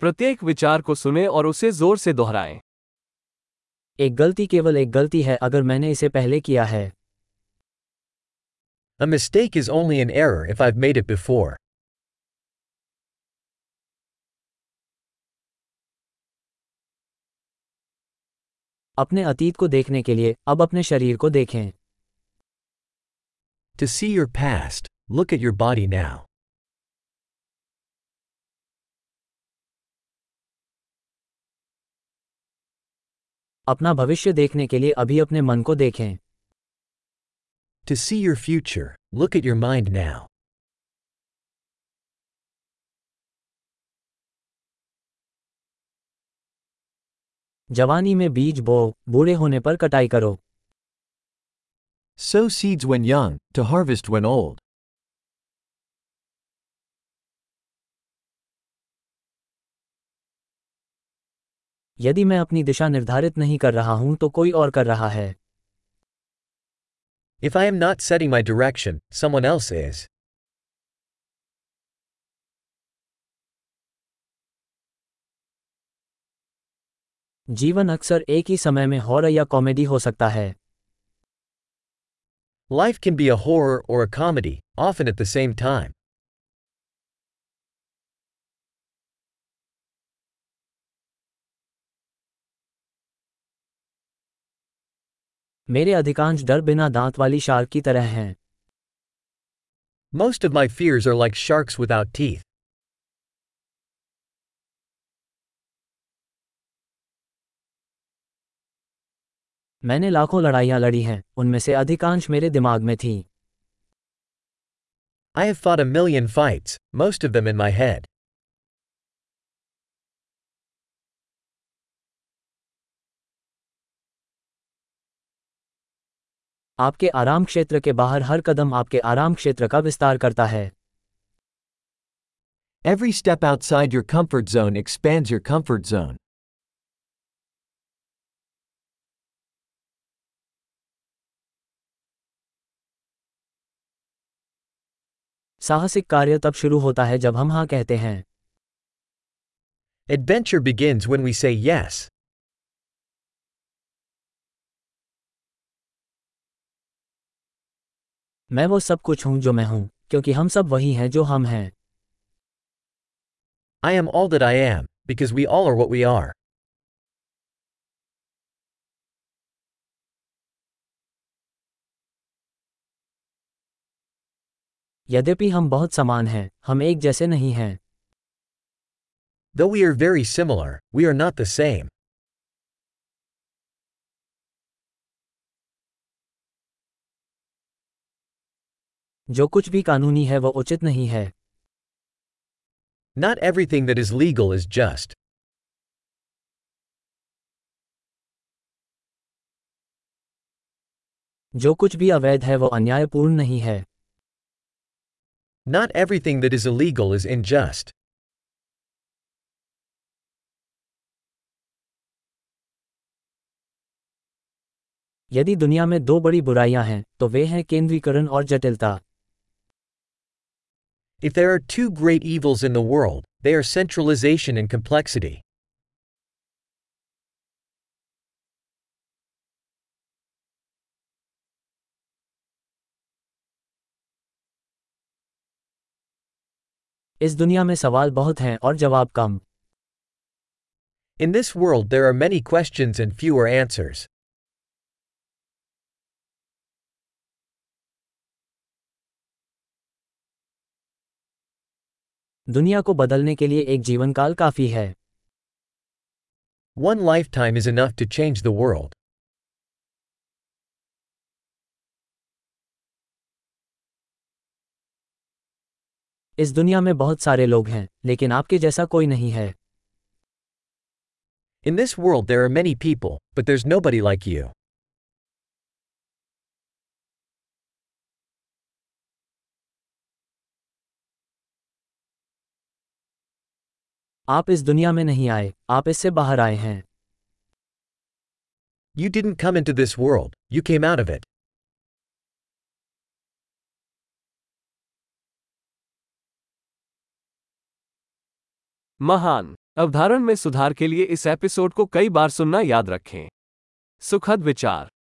प्रत्येक विचार को सुने और उसे ज़ोर से दोहराएँ एक गलती केवल एक गलती है अगर मैंने इसे पहले किया है A mistake is only an error if I've made it before. अपने अतीत को देखने के लिए अब अपने शरीर को देखें To see your past, look at your body now. अपना भविष्य देखने के लिए अभी अपने मन को देखें To see your future, look at your mind now. जवानी में बीज बो बूढ़े होने पर कटाई करो Sow seeds when young, to harvest when old. यदि मैं अपनी दिशा निर्धारित नहीं कर रहा हूँ तो कोई और कर रहा है। If I am not setting my direction someone else is जीवन अक्सर एक ही समय में हॉरर या कॉमेडी हो सकता है। Life can be a horror और a comedy often at the same time मेरे अधिकांश डर बिना दांत वाली शार्क की तरह हैं। Most of my fears are like sharks without teeth. मैंने लाखों लड़ाइयाँ लड़ी हैं उनमें से अधिकांश मेरे दिमाग में थी I have fought a million fights most of them in my head आपके आराम क्षेत्र के बाहर हर कदम आपके आराम क्षेत्र का विस्तार करता है Every step outside your comfort zone expands your comfort zone. साहसिक कार्य तब शुरू होता है जब हम हाँ कहते हैं Adventure begins when we say yes. मैं वो सब कुछ हूँ जो मैं हूँ क्योंकि हम सब वही हैं जो हम हैं। I am all that I am because we all are what we are यद्यपि हम बहुत समान हैं हम एक जैसे नहीं हैं। The we are very similar we are not the same जो कुछ भी कानूनी है वह उचित नहीं है Not everything that is legal is just. जो कुछ भी अवैध है वह अन्यायपूर्ण नहीं है not Not everything that is illegal is unjust. यदि दुनिया में दो बड़ी बुराइयाँ हैं तो वे हैं केंद्रीकरण और जटिलता If there are two great evils in the world, they are centralization and complexity. इस दुनिया में सवाल बहुत हैं और जवाब कम In this world, there are many questions and fewer answers. दुनिया को बदलने के लिए एक जीवन काल काफ़ी है। One life time is enough to change the world इस दुनिया में बहुत सारे लोग हैं लेकिन आपके जैसा कोई नहीं है। In this world there are many people but there is nobody like you आप इस दुनिया में नहीं आए आप इससे बाहर आए हैं। You didn't come into this world, you came out of it. महान। अवधारण में सुधार के लिए इस एपिसोड को कई बार सुनना याद रखें। सुखद विचार।